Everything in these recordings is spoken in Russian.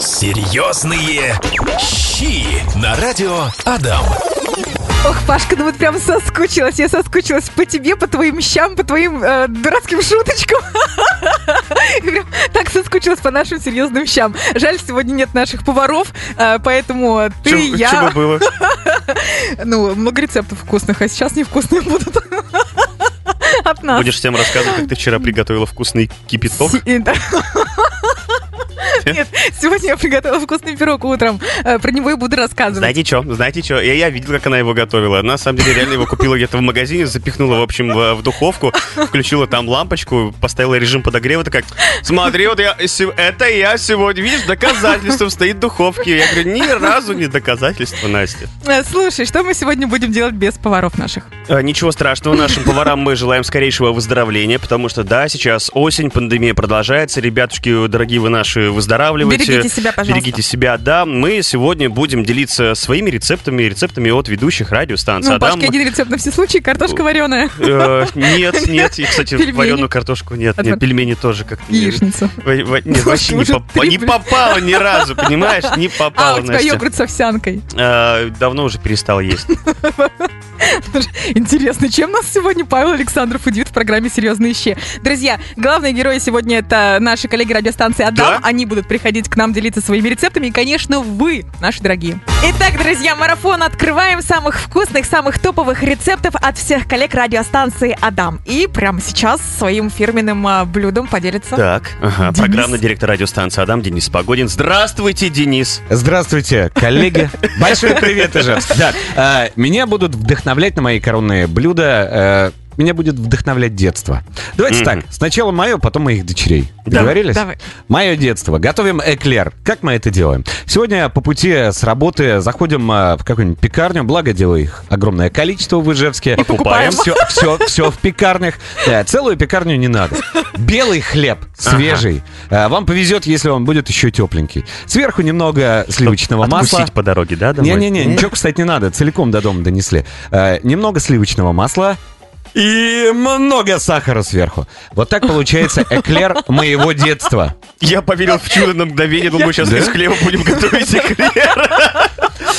Серьезные щи на радио Адам. Ох, Пашка, ну вот прям соскучилась. Я соскучилась по тебе, по твоим щам, по твоим э, дурацким шуточкам. Прям так соскучилась по нашим серьезным щам. Жаль, сегодня нет наших поваров, э, поэтому ты, Чё- я... бы было? Ну, много рецептов вкусных, а сейчас невкусные будут. От нас. Будешь всем рассказывать, как ты вчера приготовила вкусный кипяток? Нет, сегодня я приготовила вкусный пирог утром. Э, Про него и буду рассказывать. Знаете что? Знаете что? Я, я видел, как она его готовила. На самом деле, реально его купила где-то в магазине, запихнула, в общем, в, в духовку, включила там лампочку, поставила режим подогрева, такая, смотри, вот я, это я сегодня, видишь, доказательством стоит в духовке. Я говорю, ни разу не доказательство, Настя. Э, Слушай, что мы сегодня будем делать без поваров наших? А, Ничего страшного, нашим поварам мы желаем скорейшего выздоровления, потому что, да, сейчас осень, пандемия продолжается. Ребятушки, дорогие вы наши, выздоравливайте. Берегите себя, пожалуйста. Берегите себя, да. Мы сегодня будем делиться своими рецептами, рецептами от ведущих радиостанций. Ну, Адам, Пашка, один рецепт на все случаи, картошка вареная. э, нет, нет, и, кстати, вареную картошку нет, А нет, пельмени тоже как Яичницу. Во- во- Нет, вообще не, попало ни разу, понимаешь? Не А, попало, у тебя йогурт с овсянкой. Э, Давно уже перестал есть. Интересно, чем нас сегодня Павел Александров удивит в программе «Серьезные щи». Друзья, главные герои сегодня это наши коллеги радиостанции «Адам». Да? Они будут приходить к нам делиться своими рецептами. И, конечно, вы, наши дорогие. Итак, друзья, марафон открываем самых вкусных, самых топовых рецептов от всех коллег радиостанции «Адам». И прямо сейчас своим фирменным а, блюдом поделится Так, ага, Денис. программный директор радиостанции Адам Денис Погодин. Здравствуйте, Денис. Здравствуйте, коллеги. Большой привет, Ижевск. Да, э, меня будут вдохновлять на мои коронные блюда. Меня будет вдохновлять детство. Давайте Мгм. так, сначала мое, потом моих дочерей. Да, Договорились? давай. Мое детство. Готовим эклер. Как мы это делаем? Сегодня по пути с работы заходим э, в какую-нибудь пекарню, благо делаю их огромное количество в Ижевске. покупаем. Все, все, все в пекарнях. Целую пекарню не надо. Белый хлеб, свежий. Э, Вам повезет, если он будет еще тепленький. Сверху немного сливочного масла. Откусить по дороге, да, домой? Не-не-не, ничего, кстати, не надо. Целиком до дома донесли. Э, немного сливочного масла. И много сахара сверху. Вот так получается эклер моего детства. Я поверил в чудо на мгновение, думаю, сейчас из хлеба будем готовить эклер.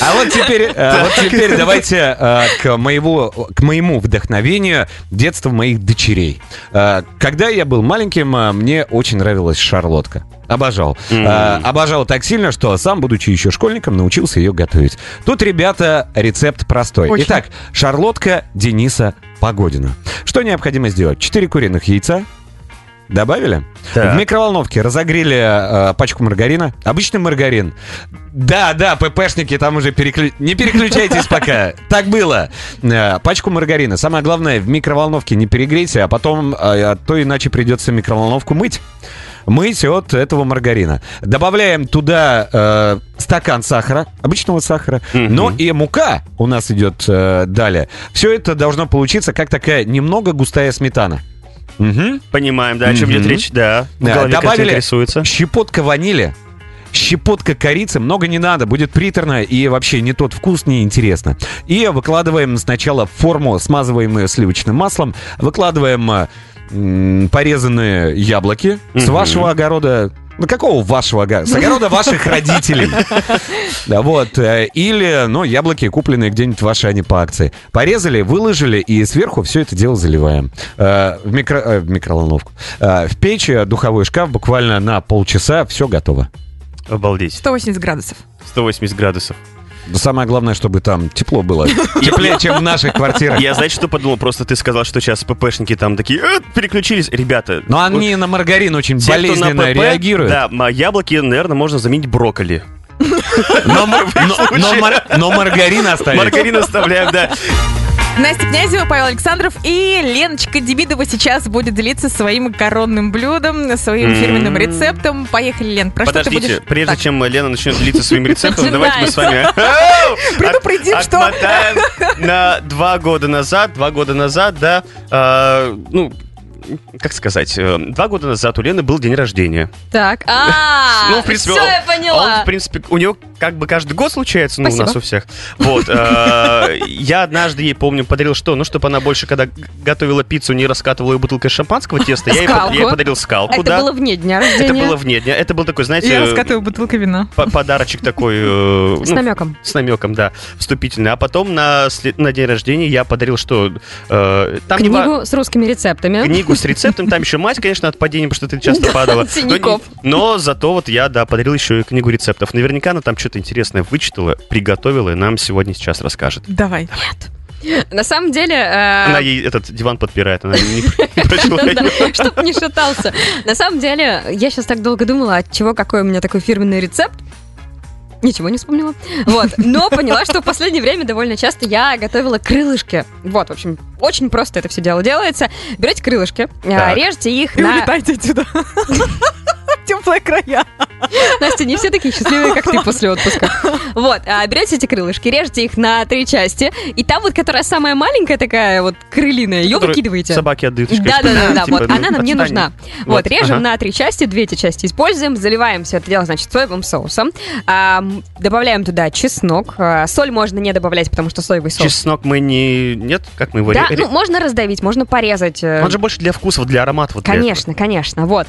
А вот теперь, э, вот теперь давайте э, к, моего, к моему вдохновению детства моих дочерей. Э, Когда я был маленьким, мне очень нравилась шарлотка. Обожал. Э, Обожал так сильно, что сам, будучи еще школьником, научился ее готовить. Тут, ребята, рецепт простой. Очень. Итак, шарлотка Дениса Погодина. Что необходимо сделать? 4 куриных яйца. Добавили? Так. В микроволновке разогрели э, пачку маргарина. Обычный маргарин. Да, да, ППшники там уже переклю... Не переключайтесь пока. Так было. Э, пачку маргарина. Самое главное, в микроволновке не перегрейте, а потом, э, а то иначе придется микроволновку мыть. Мыть от этого маргарина. Добавляем туда э, стакан сахара, обычного сахара, но и мука у нас идет э, далее. Все это должно получиться как такая немного густая сметана. Мгм. Понимаем, да, о чем Мгм. идет речь, да. Да, добавили рисуется. щепотка ванили, щепотка корицы, много не надо, будет приторно и вообще не тот вкус, неинтересно. И выкладываем сначала форму, смазываем ее сливочным маслом, выкладываем э, порезанные яблоки с Мгм. вашего огорода. Ну, какого вашего огорода? С огорода ваших родителей. Да, вот. э, Или, ну, яблоки, купленные где-нибудь ваши, они по акции. Порезали, выложили и сверху все это дело заливаем. Э, В, микро, э, в микроволновку. Э, В печь, духовой шкаф буквально на полчаса все готово. Обалдеть. 180 градусов. 180 градусов. Но Самое главное, чтобы там тепло было. Теплее, чем в наших квартирах. Я, знаете, что подумал? Просто ты сказал, что сейчас ППшники там такие «Э, переключились. Ребята, Но они на маргарин очень те, болезненно ПП, реагируют. Да, яблоки, наверное, можно заменить брокколи. Но, мар- но- но мар- но маргарин оставить. Маргарин оставляем, да. Настя Князева, Павел Александров и Леночка Демидова сейчас будет делиться своим коронным блюдом, своим фирменным рецептом. Поехали, Лен, про что ты Подождите, будешь... прежде Так, чем Лена начнет делиться своим рецептом, давайте мы с вами Предупредим, от- что- на два года назад. Два года назад, да, а, ну, как сказать, э, два года назад у Лены был день рождения. Так, А, Ну, в принципе, все он- я Он, поняла. в принципе, у него как бы каждый год случается, ну, у Спасибо. нас у всех. Вот. э, Я однажды ей, помню, подарил что? Ну, чтобы она больше, когда готовила пиццу, не раскатывала ее бутылкой шампанского теста, я ей подарил скалку, Это да. было вне дня Это рождения. было вне дня. Это был такой, знаете, Я раскатываю бутылку вина. по- подарочек такой... э, С ну, намеком. С намеком, да, вступительный. А потом на, день рождения я подарил что? Э, Книгу с русскими рецептами. книгу с рецептом, там еще мать, конечно, от падения, потому что ты часто падала. Но, зато вот я, да, подарил еще и книгу рецептов. Наверняка она там что-то интересное вычитала, приготовила и нам сегодня сейчас расскажет. Давай. На самом деле... э, Она ей этот диван подпирает, она не, прочла. Чтоб не шатался. На самом деле, я сейчас так долго думала, от чего какой у меня такой фирменный рецепт. Ничего не вспомнила. Вот. Но поняла, что в последнее время довольно часто я готовила крылышки. Вот, в общем, очень просто это все дело делается. Берете крылышки, э, Так. режьте их И на... улетайте отсюда. В Теплые края. Настя, не все такие счастливые, как ты после отпуска. Вот, а, берете эти крылышки, режете их на три части, и там вот, которая самая маленькая такая вот крылиная, ее выкидываете. Собаки отдают. Да, да, да, да, Типа, вот ну, она нам не нужна. Вот, режем на три части, две эти части используем, заливаем все это дело, значит, соевым соусом, А, добавляем туда чеснок, а, соль можно не добавлять, потому что соевый соус. Чеснок мы не... Нет? Как мы его... Да, ну можно раздавить, можно порезать. э, Он же больше для вкусов, для ароматов. Конечно, конечно, вот.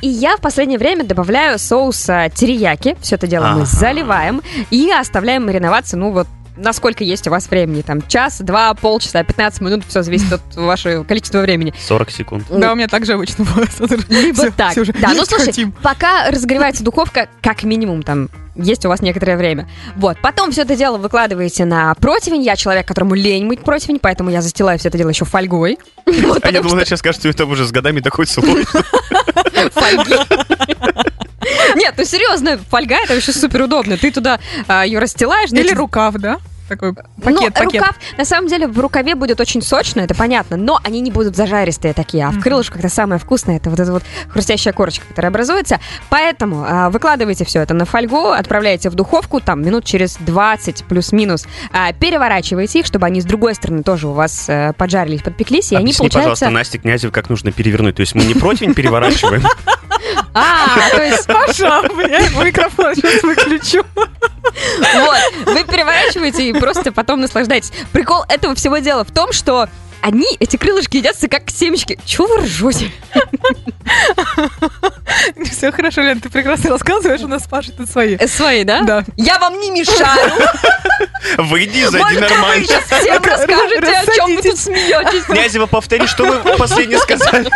И я в последнее время добавляю соус терияки. Все это дело мы заливаем и оставляем мариноваться, ну вот, насколько есть у вас времени. Там час, два, полчаса, 15 минут, все зависит от вашего количества времени. 40 секунд. Да, у меня также обычно бывает. Либо Всё, так. всё уже. Да, ну слушай, хотим. пока разогревается духовка, как минимум там есть у вас некоторое время. Вот, потом все это дело выкладываете на противень. Я человек, которому лень мыть противень, поэтому я застилаю все это дело еще фольгой. А я думал, сейчас скажет, что это уже с годами такой слой. фольги. Нет, ну серьезно, фольга это вообще супер удобно. Ты туда ее расстилаешь. Или значит, рукав, да? Такой ну, пакет, пакет. рукав, на самом деле, в рукаве будет очень сочно, это понятно, но они не будут зажаристые такие, а в крылышках это самое вкусное, это вот эта вот хрустящая корочка, которая образуется. Поэтому а, выкладывайте все это на фольгу, отправляете в духовку, там, минут через 20 плюс-минус, а, переворачиваете их, чтобы они с другой стороны тоже у вас э, поджарились, подпеклись, и они, Объясни, пожалуйста, получаются... Насте Князев, как нужно перевернуть. То есть мы не противень переворачиваем. А, то есть Паша, бля, микрофон сейчас выключу. Вот, вы переворачиваете и просто потом наслаждаетесь. Прикол этого всего дела в том, что они, эти крылышки, едятся как семечки. Чего вы ржете? Все хорошо, Лен, ты прекрасно рассказываешь, у нас Паша тут свои. Э, Свои, да? Да. Я вам не мешаю. Выйди, зайди Может, вы нормально. сейчас всем расскажете, о чем вы тут смеетесь. Князева, повтори, что вы последнее сказали.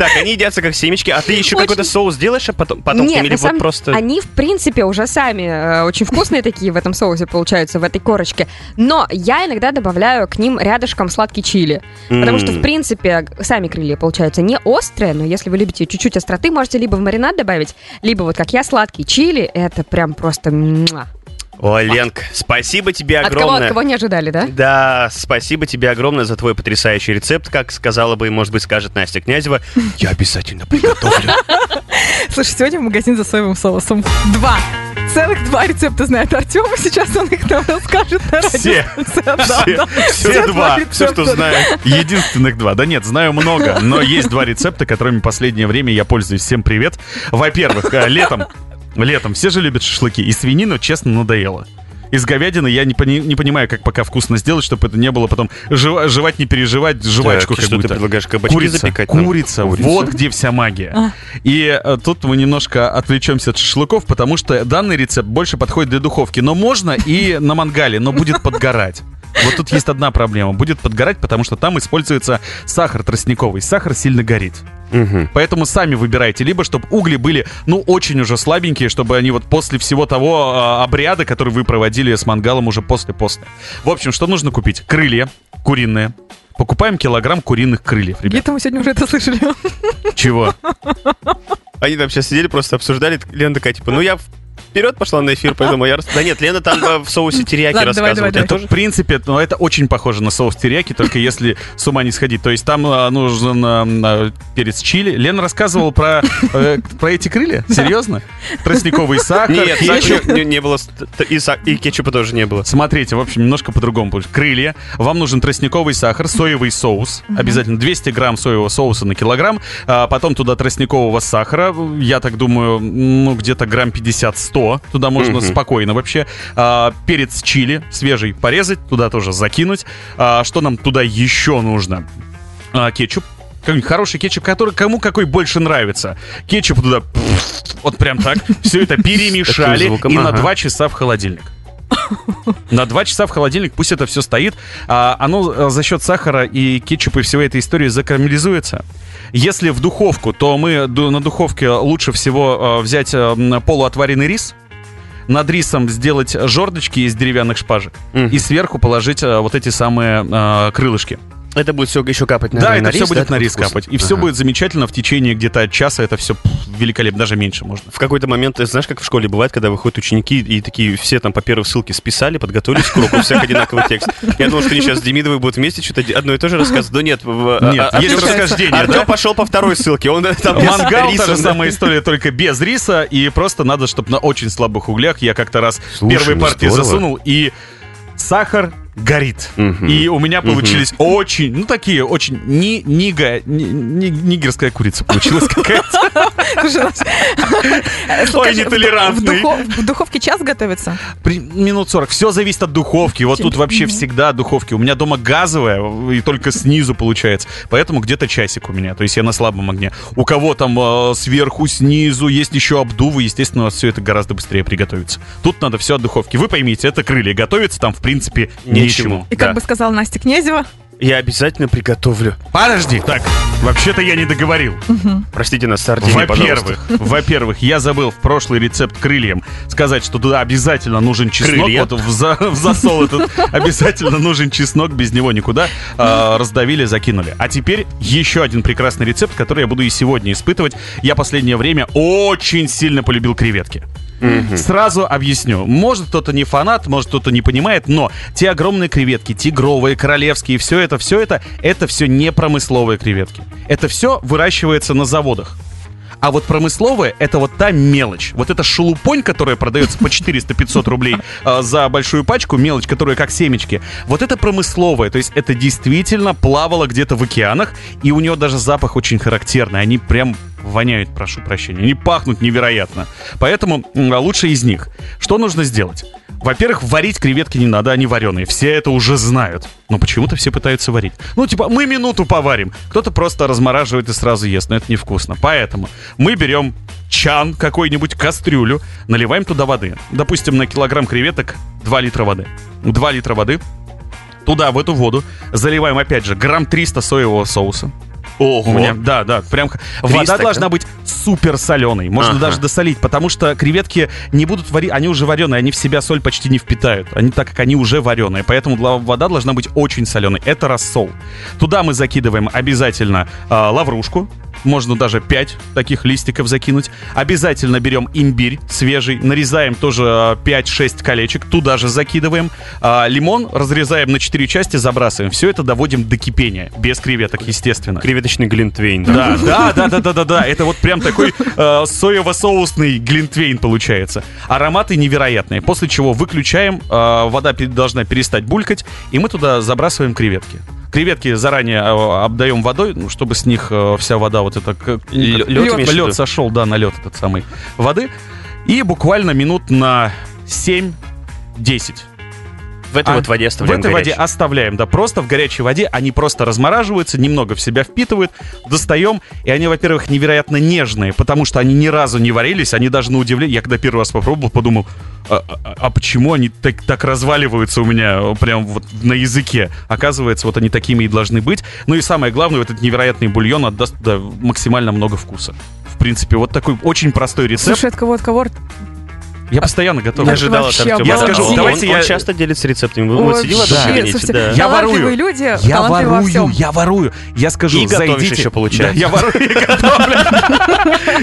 Так, они едятся как семечки, а ты еще Очень. какой-то соус делаешь, а потом, потом Нет, или вот просто... они, в принципе, уже сами э, очень вкусные такие в этом соусе получаются, в этой корочке. Но я иногда добавляю к ним рядышком сладкий чили. Потому что, в принципе, сами крылья получаются не острые, но если вы любите чуть-чуть остроты, можете либо в маринад добавить, либо вот как я, сладкий чили. Это прям просто... Ой, Ленка, спасибо тебе От кого, от огромное. кого не ожидали, да? Да, спасибо тебе огромное за твой потрясающий рецепт, как сказала бы, и, может быть, скажет Настя Князева. Я обязательно приготовлю. Слушай, сегодня в магазин за соевым соусом. Два. Целых два рецепта знает Артем, и сейчас он их нам расскажет на радио. Все. Да, Все, да. все два. Все, что знаю. Единственных два. Да нет, знаю много, но есть два рецепта, которыми в последнее время я пользуюсь. Всем привет. Во-первых, э, летом, летом все же любят шашлыки, и свинину, честно, надоело. Из говядины я не, пони- не понимаю, как пока вкусно сделать, чтобы это не было потом жева- жевать, не переживать, жвачку Так, и что ты какую-то. предлагаешь, кабачки Курица, запекать? нам? курица, вот где вся магия. А. И э, тут мы немножко отвлечемся от шашлыков, потому что данный рецепт больше подходит для духовки. Но можно и на мангале, но будет подгорать. Вот тут есть одна проблема. Будет подгорать, потому что там используется сахар тростниковый. Сахар сильно горит. Мгм. Поэтому сами выбирайте. Либо, чтобы угли были, ну, очень уже слабенькие, чтобы они вот после всего того а, обряда, который вы проводили с мангалом уже после-после. В общем, что нужно купить? Крылья куриные. Покупаем килограмм куриных крыльев, ребят. Где-то мы сегодня уже это слышали. Чего? Они там сейчас сидели, просто обсуждали. Лена такая, типа, ну я вперед пошла на эфир, поэтому я... Да нет, Лена там в соусе терияки рассказывала. Это, в принципе, ну, это очень похоже на соус терияки, только если с ума не сходить. То есть там а, нужен а, перец чили. Лена рассказывала про, э, про эти крылья? Серьезно? Тростниковый сахар, Нет, кетчуп. не, было, и, кетчупа тоже не было. Смотрите, в общем, немножко по-другому. Крылья. Вам нужен тростниковый сахар, соевый соус. Обязательно 200 грамм соевого соуса на килограмм. А потом туда тростникового сахара. Я так думаю, ну, где-то грамм 50-100. 100, туда можно Мгм. спокойно вообще. А, перец чили свежий порезать, туда тоже закинуть. А, что нам туда еще нужно? А, кетчуп. Какой-нибудь хороший кетчуп, который кому какой больше нравится. Кетчуп туда, вот прям так. Все это перемешали звуком, и на ага. 2 часа в холодильник. На 2 часа в холодильник, пусть это все стоит. А, оно э, за счет сахара и кетчупа и всей этой истории закарамелизуется. Если в духовку, то мы на духовке лучше всего э, взять э, полуотваренный рис, над рисом сделать жердочки из деревянных шпажек Мгм. и сверху положить э, вот эти самые крылышки. Это будет все еще капать на да, на это все рис, будет да, на рис вкусно? капать. И все Ага. будет замечательно в течение где-то часа. Это все великолепно, даже меньше можно. В какой-то момент, ты знаешь, как в школе бывает, когда выходят ученики и такие все там по первой ссылке списали, подготовились к уроку, у всех одинаковый текст. Я думал, что они сейчас с Демидовой будут вместе что-то одно и то же рассказывать. Но нет. в- Нет, а- есть расхождение, Артём да? пошел по второй ссылке. Он там без Мангал, та же самая история, только без риса. И просто надо, чтобы на очень слабых углях я как-то раз первой ну партии засунул, и сахар горит. Мгм. И у меня получились очень, ну такие, очень ни, нига, ни- ни- нигерская курица получилась какая-то. Ой, в- нетолерантный. В, духов- в духовке час готовится? Минут 40. Все зависит от духовки. Вот тут вообще всегда духовки. У меня дома газовая, и только снизу получается. Поэтому где-то часик у меня. То есть я на слабом огне. У кого там э, сверху, снизу, есть еще обдувы, естественно, у вас все это гораздо быстрее приготовится. Тут надо все от духовки. Вы поймите, это крылья. Готовится там, в принципе, Ничему. И как Да. бы сказала Настя Князева, Я обязательно приготовлю. Подожди. Так, вообще-то я не договорил. Простите нас, пожалуйста. Во-первых, во-первых, я забыл в прошлый рецепт крыльям сказать, что туда обязательно нужен чеснок. Крылья. Вот в, за- в засол этот обязательно нужен чеснок, без него никуда. А, раздавили, закинули. А теперь еще один прекрасный рецепт, который я буду и сегодня испытывать. Я последнее время очень сильно полюбил креветки. Сразу объясню. Может, кто-то не фанат, может, кто-то не понимает, но те огромные креветки, тигровые, королевские, все это, все это, это все не промысловые креветки. Это все выращивается на заводах. А вот промысловые это вот та мелочь. Вот эта шелупонь, которая продается по 400-500 рублей э, за большую пачку, мелочь, которая как семечки. Вот это промысловая, то есть это действительно плавало где-то в океанах, и у нее даже запах очень характерный. Они прям воняют, прошу прощения. Они пахнут невероятно. Поэтому м, лучше из них. Что нужно сделать? Во-первых, варить креветки не надо, они вареные. Все это уже знают. Но почему-то все пытаются варить. Ну, типа, мы минуту поварим. Кто-то просто размораживает и сразу ест, но это невкусно. Поэтому мы берем чан, какой-нибудь кастрюлю, наливаем туда воды. Допустим, на килограмм креветок 2 литра воды. 2 литра воды. Туда, в эту воду, заливаем, опять же, грамм 300 соевого соуса. Ого. У меня, да, да, прям вода 300, должна быть супер соленой. Можно Ага. даже досолить, потому что креветки не будут варить, они уже вареные, они в себя соль почти не впитают. Они так как они уже вареные, поэтому вода должна быть очень соленой. Это рассол. Туда мы закидываем обязательно а, лаврушку. Можно даже 5 таких листиков закинуть. Обязательно берем имбирь свежий, нарезаем тоже а, 5-6 колечек, туда же закидываем. А, лимон разрезаем на 4 части, забрасываем. Все это доводим до кипения, без креветок, естественно. Креветочный глинтвейн. Да, да, да, да, да, да, да. Это вот прям такой э, соево-соусный глинтвейн получается. Ароматы невероятные. После чего выключаем, э, вода должна перестать булькать, и мы туда забрасываем креветки. Креветки заранее э, обдаем водой, ну, чтобы с них э, вся вода вот это лед, виду? сошел, да, на лед этот самый воды. И буквально минут на 7-10 В этой А, вот воде в оставляем этой воде горячей. оставляем, да, просто в горячей воде они просто размораживаются, немного в себя впитывают, достаем, и они, во-первых, невероятно нежные, потому что они ни разу не варились, они даже на удивление, я когда первый раз попробовал, подумал, а, а- а почему они так, так разваливаются у меня э, прям вот на языке? Оказывается, вот они такими и должны быть. Ну и самое главное, вот этот невероятный бульон отдаст туда максимально много вкуса. В принципе, вот такой очень простой рецепт. слушай, от кого, от кого? Я постоянно готов. Не ожидал от Артема. Я скажу, Он- давайте он, я- часто делится рецептами. Вы вот Ой, сидел в вообще, одном кабинете, слушайте, да. Я ворую. люди, Я ворую, я ворую. Я скажу, И зайдите. еще, получается. Да, я ворую и готовлю.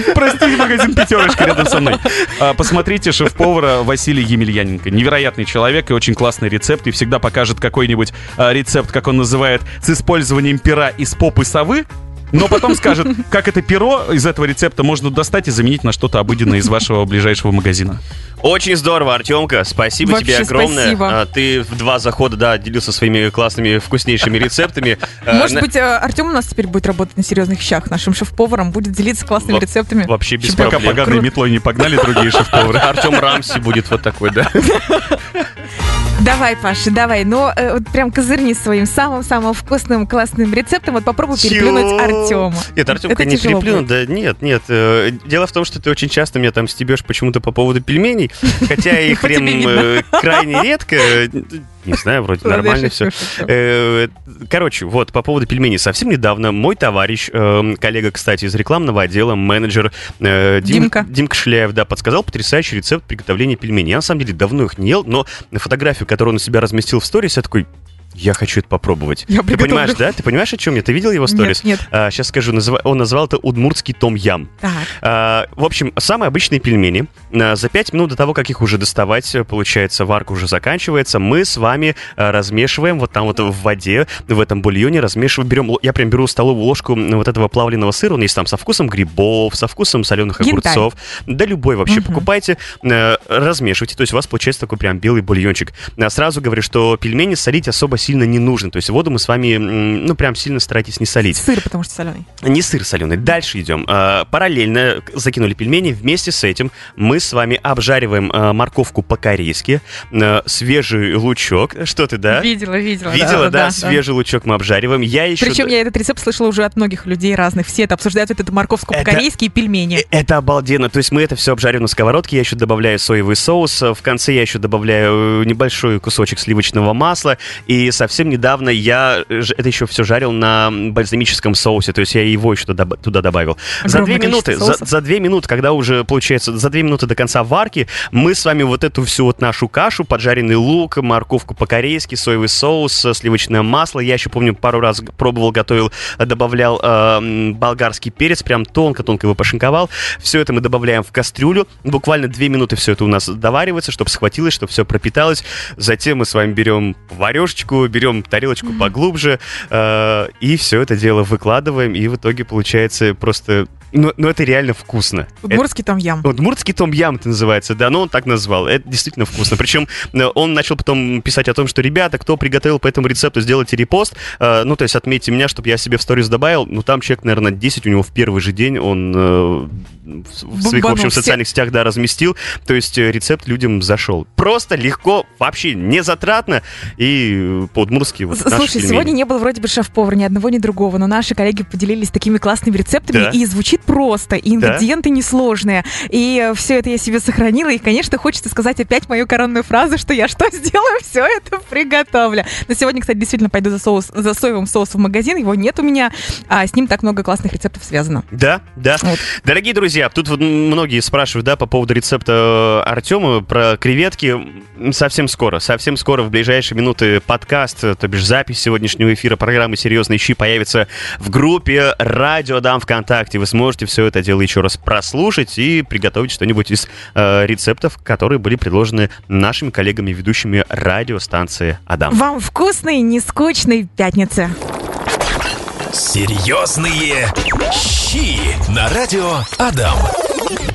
Прости, магазин «Пятерочка» рядом со мной. А, Посмотрите шеф-повара Василий Емельяненко. Невероятный человек и очень классный рецепт. И всегда покажет какой-нибудь а, рецепт, как он называет, с использованием пера из попы совы. Но потом скажет, как это перо из этого рецепта можно достать и заменить на что-то обыденное из вашего ближайшего магазина. Очень здорово, Артемка. Спасибо Вообще тебе огромное. спасибо. А, Ты в два захода, да, делился своими классными, вкуснейшими рецептами. А, Может на- быть, э, Артем у нас теперь будет работать на серьезных щах, нашим шеф-поваром, будет делиться классными Во- рецептами. Вообще без Пока проблем. поганой метлой не погнали другие шеф-повары. Артем Рамси будет вот такой, да? Давай, Паша, давай. Но э, вот прям козырни своим самым-самым вкусным, классным рецептом. Вот попробуй переплюнуть Чё? Артема. Нет, Артемка не будет. Да нет, нет. э, Дело в том, что ты очень часто меня там стебешь почему-то по поводу пельменей, хотя их тебе прям э, крайне редко. э, Не знаю, вроде нормально все. Короче, вот по поводу пельменей. Совсем недавно мой товарищ, э, коллега, кстати, из рекламного отдела, менеджер Дим- Димка. Димка Шляев, да, подсказал потрясающий рецепт приготовления пельменей. Я на самом деле давно их не ел, но фотографию, которую он у себя разместил в сторис, я такой, я хочу это попробовать. Я Ты понимаешь, да? Ты понимаешь, о чем я? Ты видел его сторис? Нет, нет. сейчас скажу, назва- он назвал это удмуртский том-ям. А, в общем, самые обычные пельмени. А, за 5 минут до того, как их уже доставать, получается, варка уже заканчивается, мы с вами а, размешиваем вот там вот в воде, в этом бульоне, размешиваем, берем, я прям беру столовую ложку вот этого плавленого сыра, он есть там со вкусом грибов, со вкусом соленых Янтарь. огурцов, да любой вообще Мгм. покупайте, э, размешивайте, то есть у вас получается такой прям белый бульончик. А сразу говорю, что пельмени солить особо сильно не нужно, то есть воду мы с вами, ну прям сильно старайтесь не солить. Сыр, потому что соленый. Не сыр соленый. Дальше идем. А, Параллельно закинули пельмени. Вместе с этим мы с вами обжариваем а, морковку по-корейски, а, свежий лучок. Что ты, да? Видела, видела. Видела, да, свежий лучок мы обжариваем. Я еще... Причем я этот рецепт слышала уже от многих людей разных. Все это обсуждают, вот эту морковку по-корейски и пельмени. Э, Это обалденно. То есть мы это все обжариваем на сковородке. Я еще добавляю соевый соус. В конце я еще добавляю э, небольшой кусочек сливочного масла. И совсем недавно я э, это еще все жарил на бальзамическом соусе. То есть я его еще туда, туда добавил. За Огромное две минуты, за, за две минуты, когда уже получается, за две минуты до конца варки, мы с вами вот эту всю вот нашу кашу, поджаренный лук, морковку по-корейски, соевый соус, э, сливочное масло. Я еще помню, пару раз пробовал, готовил, э, добавлял э, болгарский перец, прям тонко-тонко его пошинковал. Все это мы добавляем в кастрюлю. Буквально две минуты все это у нас доваривается, чтобы схватилось, чтобы все пропиталось. Затем мы с вами берем варешечку, берем тарелочку поглубже э, и все это дело выкладываем. И в итоге получается просто... Ну, ну это реально вкусно. Удмуртский там ям. вот Муртский том ям это называется, да, но он так назвал. Это действительно вкусно. Причем э, он начал потом писать о том, что, ребята, кто приготовил по этому рецепту, сделайте репост. Э, ну, то есть отметьте меня, чтобы я себе в сторис добавил. Ну, там человек, наверное, 10 у него в первый же день он э, в, в своих, в общем, Бомбанул социальных сетях, да, разместил. То есть э, рецепт людям зашел. Просто, легко, вообще не затратно. И э, по-удмурски вот Слушай, сегодня не было вроде бы шеф-повара ни одного, ни другого, но наши коллеги поделились такими классными рецептами, Да. и звучит просто, и ингредиенты несложные. И все это я себе сохранила, и, конечно, хочется сказать опять мою коронную фразу, что я что сделаю, все это приготовлю. Но сегодня, кстати, действительно пойду за, соус, за соевым соусом в магазин, его нет у меня, а с ним так много классных рецептов связано. Да, да. Вот. Дорогие друзья, тут вот многие спрашивают, да, по поводу рецепта Артема про креветки. Совсем скоро, совсем скоро, в ближайшие минуты подкаст, э, то бишь запись сегодняшнего эфира программы «Серьезные щи» появится в группе «Радио Дам ВКонтакте». Вы сможете все это дело еще раз прослушать и приготовить что-нибудь из э, рецептов, которые были предложены нашими коллегами-ведущими радиостанции «Адам». Вам вкусной, не скучной пятницы. Серьезные щи на радио Адам.